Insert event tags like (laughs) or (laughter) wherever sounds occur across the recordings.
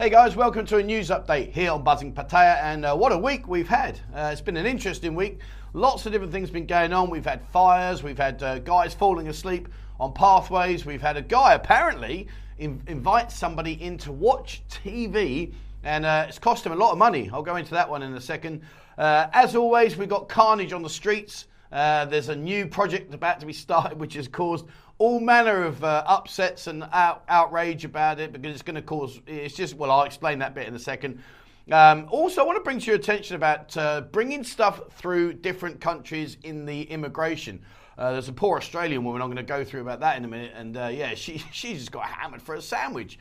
Hey guys, welcome to a news update here on Buzzin Pattaya, and uh, what a week we've had. Uh, it's been an interesting week. Lots of different things been going on. We've had fires, we've had uh, guys falling asleep on pathways, we've had a guy apparently in- invite somebody in to watch TV, and uh, it's cost him a lot of money. I'll go into that one in a second. Uh, as always, we've got carnage on the streets. Uh, there's a new project about to be (laughs) started, which has caused all manner of uh, upsets and out, outrage about it because it's going to cause. It's just well, I'll explain that bit in a second. Um, also, I want to bring to your attention about uh, bringing stuff through different countries in the immigration. Uh, there's a poor Australian woman I'm going to go through about that in a minute, and uh, yeah, she (laughs) she just got hammered for a sandwich.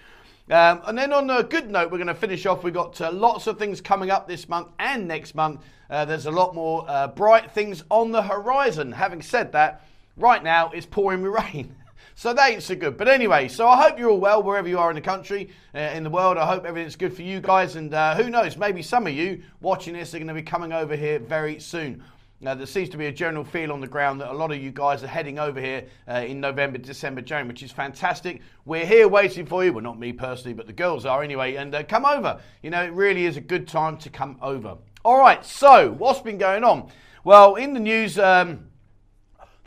Um, and then on a good note, we're going to finish off. We've got uh, lots of things coming up this month and next month. Uh, there's a lot more uh, bright things on the horizon. Having said that, Right now, it's pouring with rain. (laughs) So that ain't so good. But anyway, so I hope you're all well wherever you are in the country, uh, in the world. I hope everything's good for you guys. And uh, who knows, maybe some of you watching this are going to be coming over here very soon. Now, there seems to be a general feel on the ground that a lot of you guys are heading over here uh, in November, December, January, which is fantastic. We're here waiting for you. Well, not me personally, but the girls are anyway. And uh, come over. You know, it really is a good time to come over. All right, so what's been going on? Well, in the news. Um,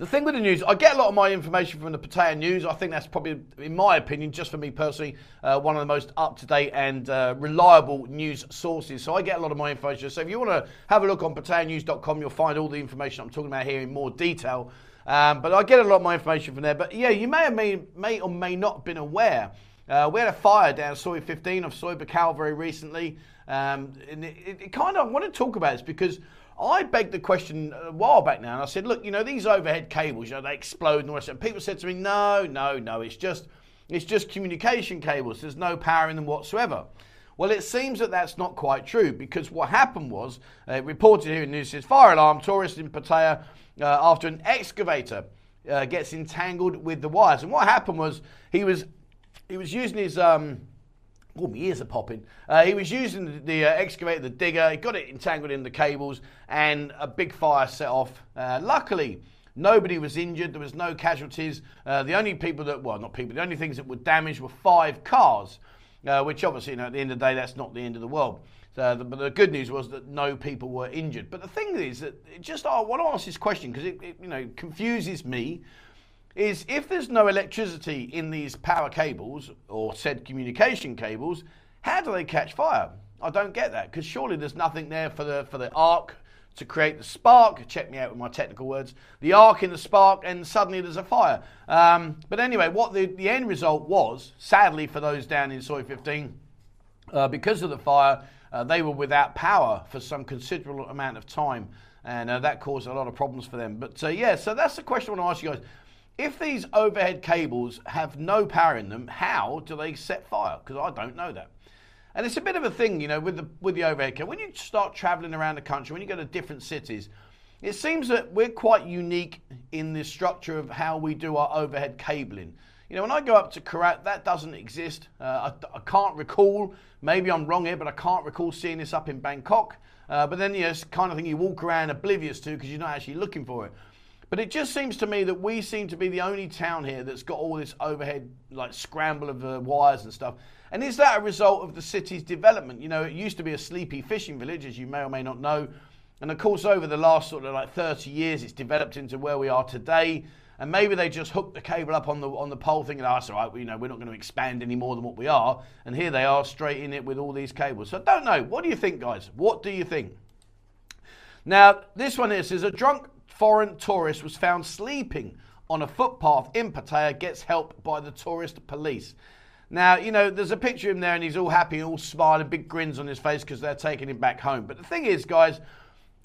the thing with the news, I get a lot of my information from the Pattaya News. I think that's probably, in my opinion, just for me personally, uh, one of the most up to date and uh, reliable news sources. So I get a lot of my information. So if you want to have a look on PattayaNews.com, you'll find all the information I'm talking about here in more detail. Um, but I get a lot of my information from there. But yeah, you may have may, may or may not have been aware. Uh, we had a fire down Soi 15 of Soi Buakhao very recently. Um, and it, it, it kind of, I want to talk about this because I begged the question a while back now, and I said, look, you know, these overhead cables, you know, they explode and all that. And people said to me, no, no, no, it's just, it's just communication cables. There's no power in them whatsoever. Well, it seems that that's not quite true because what happened was, uh, reported here in news, says fire alarm, tourist in Pattaya uh, after an excavator uh, gets entangled with the wires. And what happened was he was he was using his um, Oh, my ears are popping. Uh, he was using the, the uh, excavator, the digger. He got it entangled in the cables, and a big fire set off. Uh, luckily, nobody was injured. There was no casualties. Uh, the only people that, well, not people, the only things that were damaged were five cars, uh, which obviously, you know, at the end of the day, that's not the end of the world. So, the, but the good news was that no people were injured. But the thing is that just I want to ask this question because it, it, you know, confuses me is if there's no electricity in these power cables or said communication cables, how do they catch fire? I don't get that because surely there's nothing there for the for the arc to create the spark. Check me out with my technical words. The arc in the spark, and suddenly there's a fire. Um, but anyway, what the, the end result was, sadly for those down in Soi 15, uh, because of the fire, uh, they were without power for some considerable amount of time. And uh, that caused a lot of problems for them. But uh, yeah, so that's the question I want to ask you guys. If these overhead cables have no power in them, how do they set fire? Because I don't know that. And it's a bit of a thing, you know, with the with the overhead cable. When you start traveling around the country, when you go to different cities, it seems that we're quite unique in the structure of how we do our overhead cabling. You know, when I go up to Korat, that doesn't exist. Uh, I, I, can't recall, maybe I'm wrong here, but I can't recall seeing this up in Bangkok. Uh, but then, you know, it's kind of thing you walk around oblivious to because you're not actually looking for it. But it just seems to me that we seem to be the only town here that's got all this overhead, like scramble of uh, wires and stuff. And is that a result of the city's development? You know, it used to be a sleepy fishing village, as you may or may not know. And of course, over the last sort of like 30 years, it's developed into where we are today. And maybe they just hooked the cable up on the on the pole, thinking, "Oh, that's all right. You know, we're not going to expand any more than what we are." And here they are, straight in it with all these cables. So I don't know. What do you think, guys? What do you think? Now, this one is, is a drunk foreign tourist was found sleeping on a footpath in Pattaya, gets help by the tourist police. Now, you know, there's a picture of him there and he's all happy, all smiling, big grins on his face because they're taking him back home. But the thing is, guys,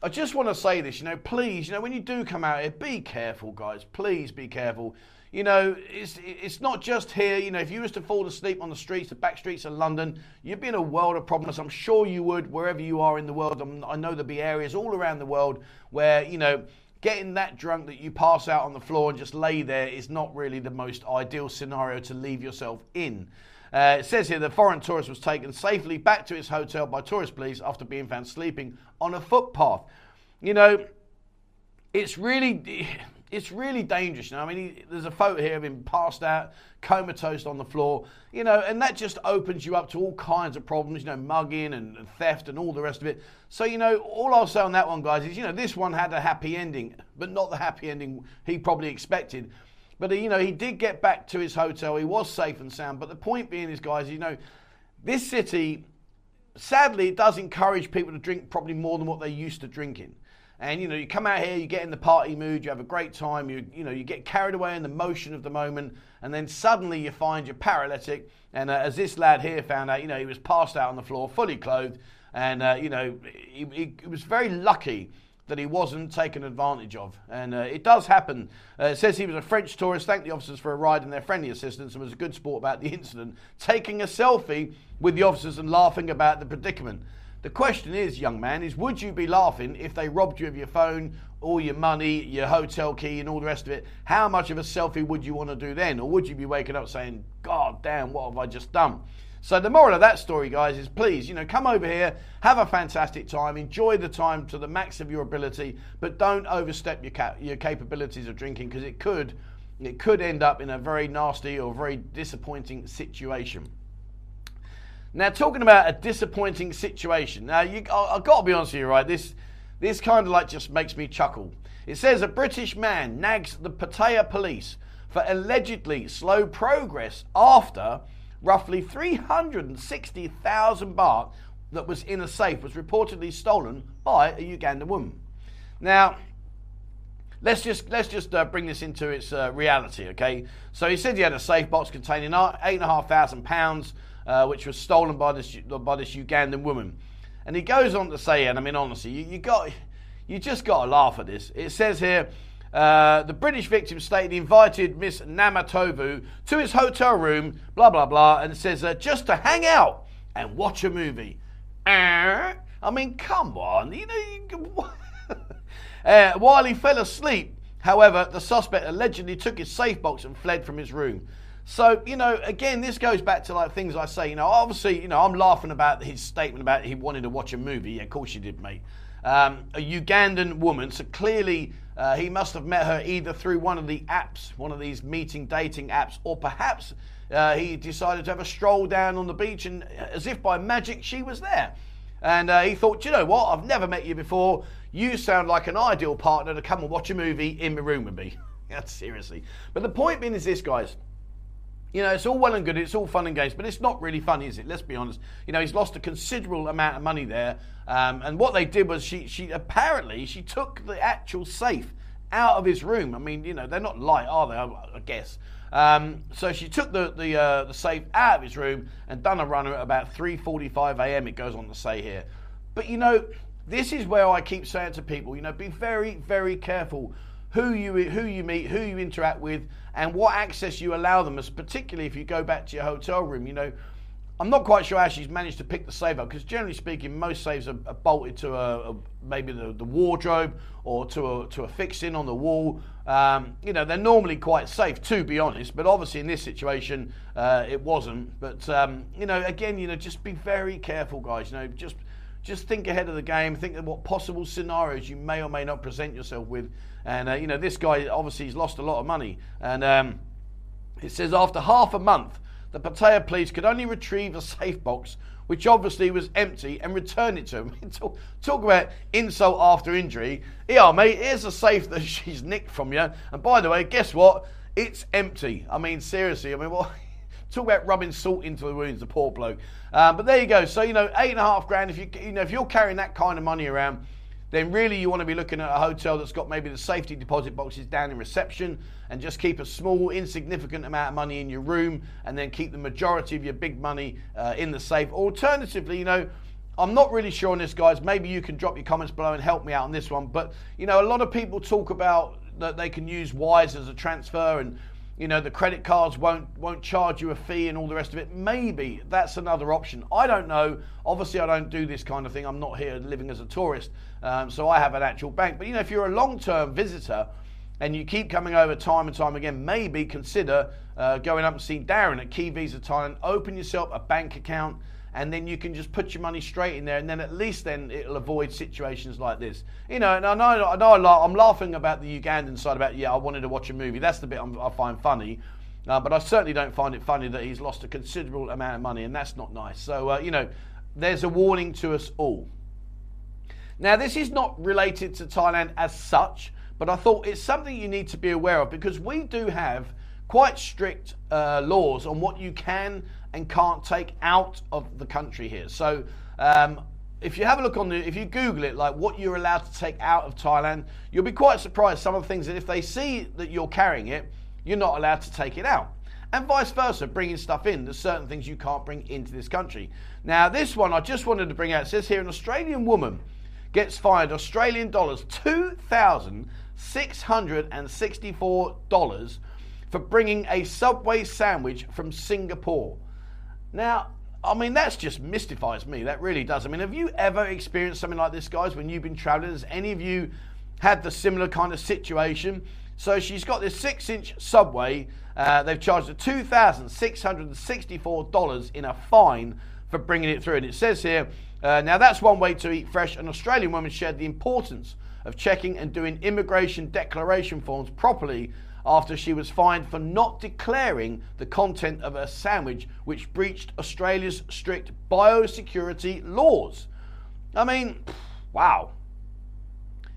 I just want to say this, you know, please, you know, when you do come out here, be careful, guys. Please be careful. You know, it's it's not just here. You know, if you was to fall asleep on the streets, the back streets of London, you'd be in a world of problems. I'm sure you would, wherever you are in the world. I'm, I know there'll be areas all around the world where, you know, getting that drunk that you pass out on the floor and just lay there is not really the most ideal scenario to leave yourself in. Uh, it says here the foreign tourist was taken safely back to his hotel by tourist police after being found sleeping on a footpath. You know, it's really it's really dangerous. You know, I mean, he, there's a photo here of him passed out, comatose on the floor. You know, and that just opens you up to all kinds of problems. You know, mugging and, theft and all the rest of it. So you know, all I'll say on that one, guys, is you know this one had a happy ending, but not the happy ending he probably expected. But you know, he did get back to his hotel. He was safe and sound. But the point being is, guys, you know, this city, sadly, it does encourage people to drink probably more than what they're used to drinking. And you know, you come out here, you get in the party mood, you have a great time, you you know, you get carried away in the motion of the moment, and then suddenly you find you're paralytic. And uh, as this lad here found out, you know, he was passed out on the floor, fully clothed, and uh, you know, he, he, was very lucky that he wasn't taken advantage of. And uh, it does happen. Uh, it says he was a French tourist, thanked the officers for a ride and their friendly assistance, and was a good sport about the incident, taking a selfie with the officers and laughing about the predicament. The question is, young man, is would you be laughing if they robbed you of your phone, all your money, your hotel key, and all the rest of it? How much of a selfie would you want to do then? Or would you be waking up saying, God damn, what have I just done? So the moral of that story, guys, is please, you know, come over here, have a fantastic time, enjoy the time to the max of your ability, but don't overstep your cap- your capabilities of drinking because it could it could end up in a very nasty or very disappointing situation. Now, talking about a disappointing situation. Now, you, I, have got to be honest with you, right? This, this kind of like just makes me chuckle. It says a British man nags the Pattaya police for allegedly slow progress after roughly 360,000 baht that was in a safe was reportedly stolen by a Ugandan woman. Now, let's just let's just uh, bring this into its uh, reality, okay? So he said he had a safe box containing eight and a half thousand pounds uh, which was stolen by this by this Ugandan woman. And he goes on to say, and I mean honestly, you, you got you just got to laugh at this. It says here. Uh, the British victim stated he invited Miss Namatovu to his hotel room, blah blah blah, and says uh, just to hang out and watch a movie. Uh, I mean, come on, you know. You, (laughs) uh, while he fell asleep, however, the suspect allegedly took his safe box and fled from his room. So, you know, again, this goes back to like things I say. You know, obviously, you know, I'm laughing about his statement about he wanted to watch a movie. Yeah, of course you did, mate. Um, a Ugandan woman, so clearly uh, he must have met her either through one of the apps, one of these meeting dating apps, or perhaps uh, he decided to have a stroll down on the beach and uh, as if by magic she was there. And uh, he thought, you know what, I've never met you before. You sound like an ideal partner to come and watch a movie in my room with me. (laughs) That's seriously. But the point being is this, guys. You know, it's all well and good, it's all fun and games, but it's not really fun, is it? Let's be honest. You know, he's lost a considerable amount of money there. Um, and what they did was she, she apparently she took the actual safe out of his room. I mean, you know, they're not light, are they? I, guess. Um, so she took the the, uh, the safe out of his room and done a runner at about 3:45 a.m. It goes on to say here. But you know, this is where I keep saying to people, you know, be very very careful who you who you meet, who you interact with, and what access you allow them. As particularly if you go back to your hotel room, you know. I'm not quite sure how she's managed to pick the save up because generally speaking, most saves are, are bolted to a, a maybe the, the, wardrobe or to a to a fixing on the wall. Um, you know, they're normally quite safe to be honest, but obviously in this situation, uh, it wasn't. But um, you know, again, you know, just be very careful, guys. You know, just just think ahead of the game. Think of what possible scenarios you may or may not present yourself with and, uh, you know, this guy obviously has lost a lot of money. And um, it says after half a month, the Pattaya police could only retrieve a safe box, which obviously was empty, and return it to him. (laughs) talk, talk, about insult after injury. Yeah, mate, here's a safe that (laughs) she's nicked from you. And by the way, guess what? It's empty. I mean, seriously, I mean, what? Talk about rubbing salt into the wounds, the poor bloke. Um, but there you go. So you know, eight and a half grand. If you you know if you're carrying that kind of money around, then really you want to be looking at a hotel that's got maybe the safety deposit boxes down in reception and just keep a small, insignificant amount of money in your room and then keep the majority of your big money uh, in the safe. Alternatively, you know, I'm not really sure on this, guys. Maybe you can drop your comments below and help me out on this one. But, you know, a lot of people talk about that they can use Wise as a transfer and you know the credit cards won't won't charge you a fee and all the rest of it. Maybe that's another option. I don't know. Obviously i don't do this kind of thing. I'm not here living as a tourist um, so i have an actual bank. But you know if you're a long-term visitor and you keep coming over time and time again maybe consider uh, going up and see darren at key visa thailand. Open yourself a bank account and then you can just put your money straight in there, and then at least then it'll avoid situations like this. You know, and I know, I know I'm laughing about the Ugandan side about, yeah, I wanted to watch a movie. That's the bit I'm, i find funny. Uh, but I certainly don't find it funny that he's lost a considerable amount of money, and that's not nice. So, uh, you know, there's a warning to us all. Now, this is not related to Thailand as such, but I thought it's something you need to be aware of because we do have quite strict uh, laws on what you can and can't take out of the country here. So, um, if you have a look on the, if you Google it, like what you're allowed to take out of Thailand, you'll be quite surprised some of the things that if they see that you're carrying it, you're not allowed to take it out. And vice versa, bringing stuff in. There's certain things you can't bring into this country. Now, this one I just wanted to bring out. It says here an Australian woman gets fined Australian dollars two thousand $664 for bringing a Subway sandwich from Singapore. Now, I mean, that just mystifies me. That really does. I mean, have you ever experienced something like this, guys, when you've been traveling? Has any of you had the similar kind of situation? So she's got this six inch Subway. Uh, they've charged her $2,664 in a fine for bringing it through. And it says here, uh, now that's one way to eat fresh. An Australian woman shared the importance of checking and doing immigration declaration forms properly after she was fined for not declaring the content of her sandwich which breached Australia's strict biosecurity laws. I mean, wow.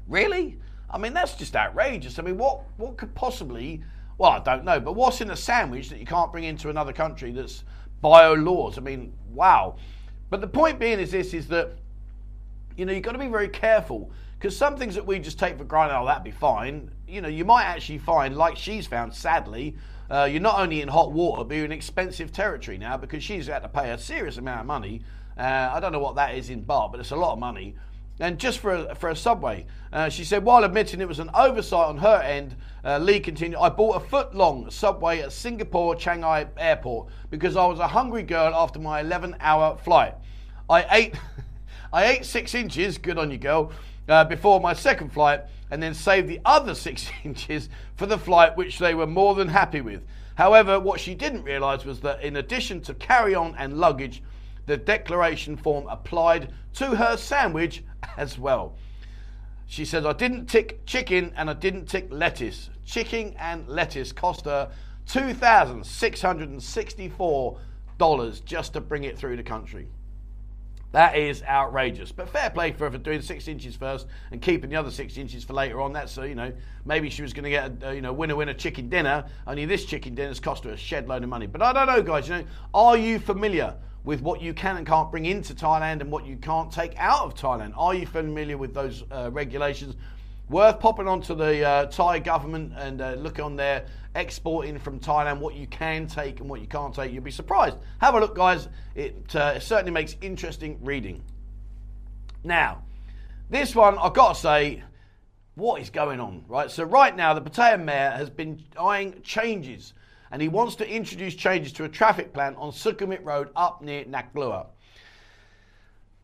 Really? I mean, that's just outrageous. I mean, what, what could possibly, well, I don't know, but what's in a sandwich that you can't bring into another country that's bio laws? I mean, wow. But the point being is this is that, you know, you've got to be very careful because some things that we just take for granted, oh, that'd be fine. You know, you might actually find, like she's found, sadly, uh, you're not only in hot water, but you're in expensive territory now because she's had to pay a serious amount of money. Uh, I don't know what that is in baht, but it's a lot of money. And just for a, for a subway, uh, she said, while admitting it was an oversight on her end, uh, Lee continued, I bought a foot long subway at Singapore Changi Airport because I was a hungry girl after my 11 hour flight. I ate, (laughs) I ate six inches, good on you, girl, uh, before my second flight and then saved the other six (laughs) inches for the flight, which they were more than happy with. However, what she didn't realise was that in addition to carry on and luggage, the declaration form applied to her sandwich (laughs) as well. She says, I didn't tick chicken and I didn't tick lettuce. Chicken and lettuce cost her $2,664 just to bring it through the country. That is outrageous. But fair play for her for doing six inches first and keeping the other six inches for later on. That's, uh, you know, maybe she was going to get a, you know, winner winner chicken dinner. Only this chicken dinner's cost her a shed load of money. But I don't know, guys. You know, are you familiar with what you can and can't bring into Thailand and what you can't take out of Thailand? Are you familiar with those uh, regulations? Worth popping onto the uh, Thai government and uh, look on there exporting from Thailand, what you can take and what you can't take. You'll be surprised. Have a look, guys. It, uh, certainly makes interesting reading. Now, this one, I've got to say, what is going on, right? So, right now, the Pattaya mayor has been eyeing changes and he wants to introduce changes to a traffic plan on Sukhumvit Road up near Naklua.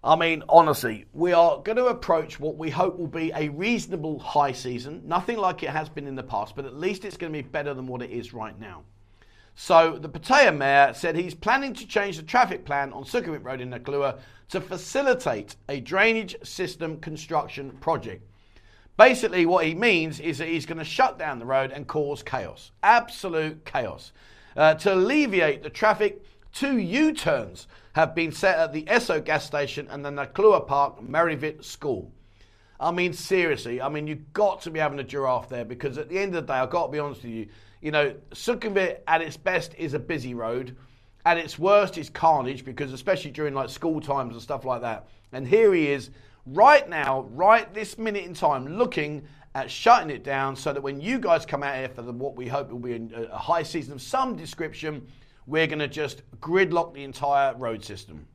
I mean, honestly, we are going to approach what we hope will be a reasonable high season. Nothing like it has been in the past, but at least it's going to be better than what it is right now. So the Pattaya mayor said he's planning to change the traffic plan on Sukhumvit Road in Naklua to facilitate a drainage system construction project. Basically, what he means is that he's going to shut down the road and cause chaos, absolute chaos, uh, to alleviate the traffic Two U turns have been set at the Esso gas station and the Naklua Park Merivit School. I mean, seriously, I mean, you've got to be having a giraffe there because at the end of the day, I've got to be honest with you, you know, Sukhumvit at its best is a busy road. At its worst is carnage because, especially during like school times and stuff like that. And here he is right now, right this minute in time, looking at shutting it down so that when you guys come out here for the, what we hope will be a, a high season of some description, we're going to just gridlock the entire road system.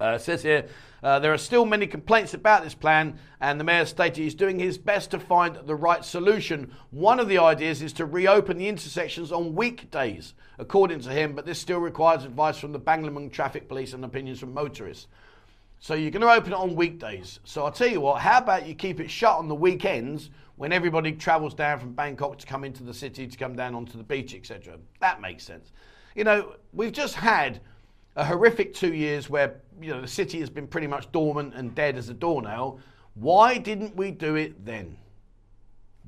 Uh, says here, uh, there are still many complaints about this plan, and the mayor stated he's doing his best to find the right solution. One of the ideas is to reopen the intersections on weekdays, according to him, but this still requires advice from the Banglamung Traffic Police and opinions from motorists. So you're going to open it on weekdays. So I'll tell you what, how about you keep it shut on the weekends when everybody travels down from Bangkok to come into the city, to come down onto the beach, etc. That makes sense. You know, we've just had a horrific two years where you know the city has been pretty much dormant and dead as a doornail. Why didn't we do it then?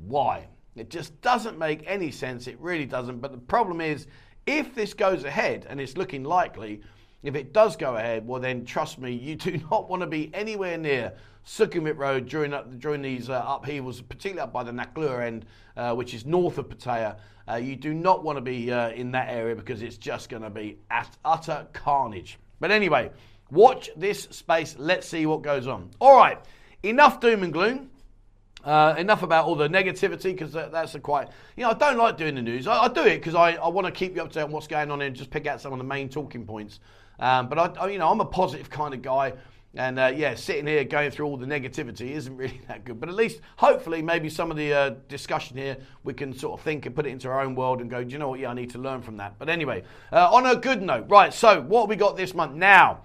Why? It just doesn't make any sense. It really doesn't. But the problem is, if this goes ahead, and it's looking likely, if it does go ahead, well then trust me, you do (laughs) not want to be anywhere near Sukhumvit Road during during these uh, upheavals, particularly up by the Naklua end, uh, which is north of Pattaya. Uh, you do not want to be uh, in that area because it's just going to be utter carnage. But anyway, watch this space. Let's see what goes on. All right, enough doom and gloom. Uh, enough about all the negativity because that, that's a quite, you know, I don't like doing the news. I, I do it because I, I want to keep you up to date on what's going on and just pick out some of the main talking points. Um, but I, I, you know, I'm a positive kind of guy. And uh, yeah, sitting here going through all the negativity isn't (laughs) really that good. But at least, hopefully, maybe some of the uh, discussion here, we can sort of think and put it into our own world and go, do you know what? Yeah, I need to learn from that. But anyway, uh, on a good note, right, so what we got this month? Now,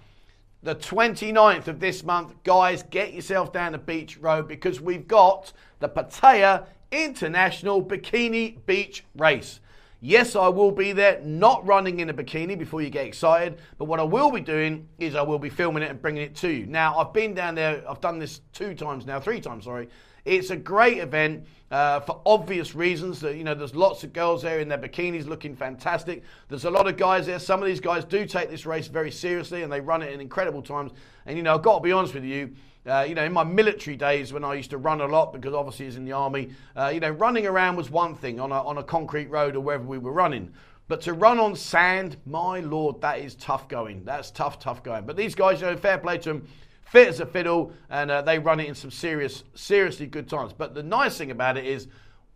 the 29th of this month, guys, get yourself down to Beach Road because we've got the Pattaya International Bikini Beach Race. Yes, I will be there, not running in a bikini before you get excited, but what I will be doing is I will be filming it and bringing it to you. Now, I've been down there, I've done this two times now, three times, sorry. It's a great event uh, for obvious reasons. That you know, there's lots of girls there in their bikinis looking fantastic. There's a lot of guys there. Some of these guys do take this race very seriously and they run it in incredible times. And you know, I've got to be honest with you. Uh, you know, in my military days when I used to run a lot, because obviously as in the army, uh, you know, running around was one thing on a, on a concrete road or wherever we were running. But to run on sand, my lord, that is tough going. That's tough, tough going. But these guys, you know, fair play to them, fit as a fiddle, and uh, they run it in some serious, seriously good times. But the nice thing about it is,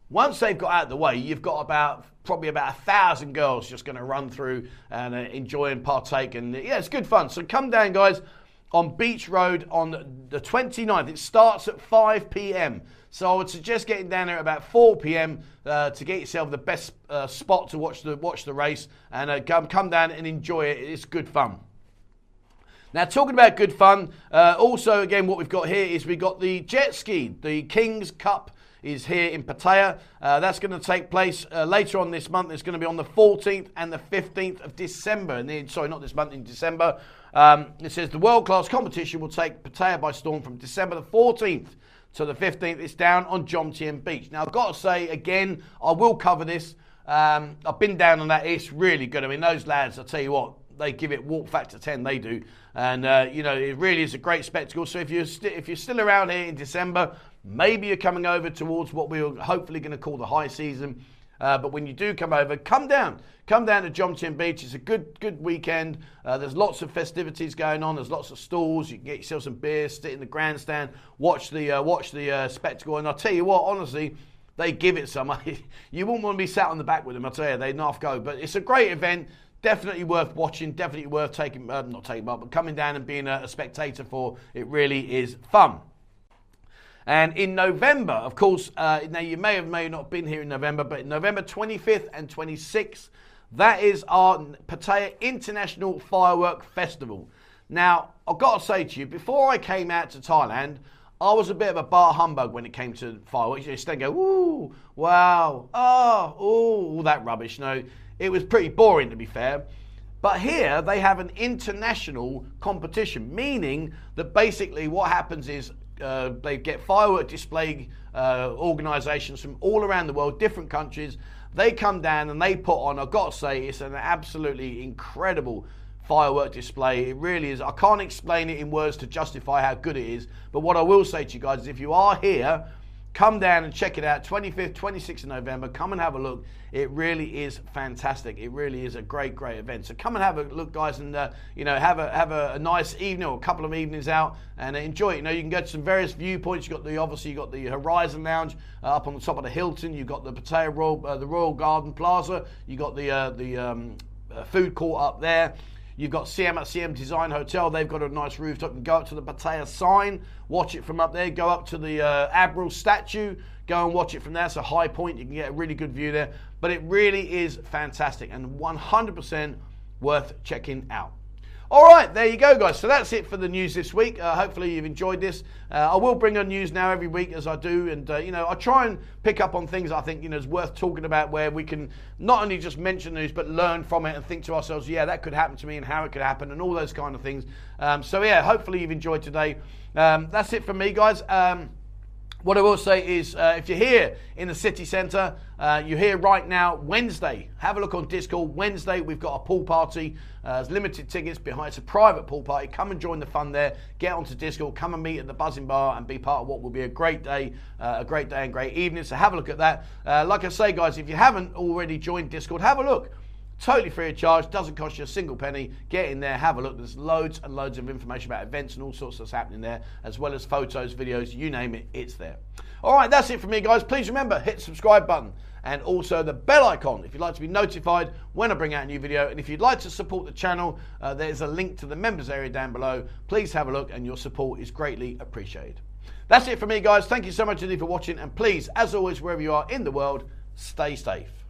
once they've got out of the way, you've got about probably about a thousand girls just going to run through and uh, enjoy and partake. And yeah, it's good fun. So come down, guys on Beach Road on the 29th. It starts at 5 p.m. So I would suggest getting down there at about 4 p.m. Uh, to get yourself the best uh, spot to watch the watch the race and uh, come come down and enjoy it. It's good fun. Now, talking about good fun, uh, also again, what we've got here is we've got the jet ski, the King's Cup is here in Pattaya. Uh, that's going to take place uh, later on this month. It's going to be on the 14th and the 15th of December. Sorry, not this month, in December. Um, it says the world class competition will take Pattaya by storm from December the 14th to the 15th. It's down on Jomtien Beach. Now, I've got to say again, I will cover this. Um, I've been down on that. It's really good. I mean, those lads, I tell you what, they give it walk factor 10 they do and uh, you know it really is a great spectacle so if you're st- if you're still around here in december maybe you're coming over towards what we're hopefully going to call the high season uh, but when you do come over come down come down to Jomtien Beach it's a good good weekend uh, there's lots of festivities going on there's lots of stalls you can get yourself some beer sit in the grandstand watch the uh, watch the uh, spectacle and i'll tell you what honestly they give it some. (laughs) you wouldn't want to be sat on the back with them, I'll tell you. They enough go. But it's a great event definitely worth watching, definitely worth taking, uh, not taking part, but coming down and being a, a spectator for. It really is fun. And in November, of course, uh, now you may have may not been here in November, but November 25th and 26th, that is our Pattaya International Firework Festival. Now, I've got to say to you, before I came out to Thailand, I was a bit of a bar humbug when it came to fireworks. You just go, ooh, wow, oh, ooh, all that rubbish. No, it was pretty boring, to be fair. But here they have an international competition, meaning that basically what happens is uh, they get firework display uh, organisations from all around the world, different countries. They come down and they put on, I've got to say, it's an absolutely incredible firework display. It really is. I can't explain it in words to justify how good it is. But what I will say to you guys is if you are here Come down and check it out. 25th, 26th of November. Come and have a look. It really is fantastic. It really is a great, great event. So come and have a look, guys, and uh, you know have a have a, a, nice evening or a couple of evenings out and enjoy it. You know, you can go to some various viewpoints. You got the obviously you got the Horizon Lounge uh, up on the top of the Hilton. You got the Pattaya Royal, uh, the Royal Garden Plaza. You got the uh, the um, uh, food court up there. You've got Siam at Siam Design Hotel. They've got a nice rooftop. You can go up to the Pattaya sign, watch it from up there. Go up to the uh, Admiral statue, go and watch it from there. It's a high point. You can get a really good view there. But it really is fantastic and 100% worth checking out. All right, there you go, guys. So that's it for the news this week. Uh, hopefully you've enjoyed this. Uh, I will bring on news now every week as I do, and uh, you know I try and pick up on things I think you know is worth talking about, where we can not only just mention news but learn from it and think to ourselves, yeah, that could happen to me and how it could happen and all those kind of things. Um, so yeah, hopefully you've enjoyed today. Um, that's it for me, guys. Um, what I will say is, uh, if you're here in the city centre, uh, you're here right now, Wednesday. Have a look on Discord. Wednesday, we've got a pool party. Uh, there's limited tickets behind. It's a private pool party. Come and join the fun there. Get onto Discord. Come and meet at the Buzzin Bar and be part of what will be a great day, uh, a great day and great evening. So have a look at that. Uh, like I say, guys, if you haven't already joined Discord, have a look. Totally free of charge, doesn't cost you a single penny. Get in there, have a look. There's loads and loads of information about events and all sorts that's happening there, as well as photos, videos, you name it, it's there. All right, that's it from me, guys. Please remember, hit the subscribe button and also the bell icon if you'd like to be notified when I bring out a new video. And if you'd like to support the channel, uh, there's a link to the members area down below. Please have a look, and your support is greatly appreciated. That's it from me, guys. Thank you so much indeed for watching, and please, as always, wherever you are in the world, stay safe.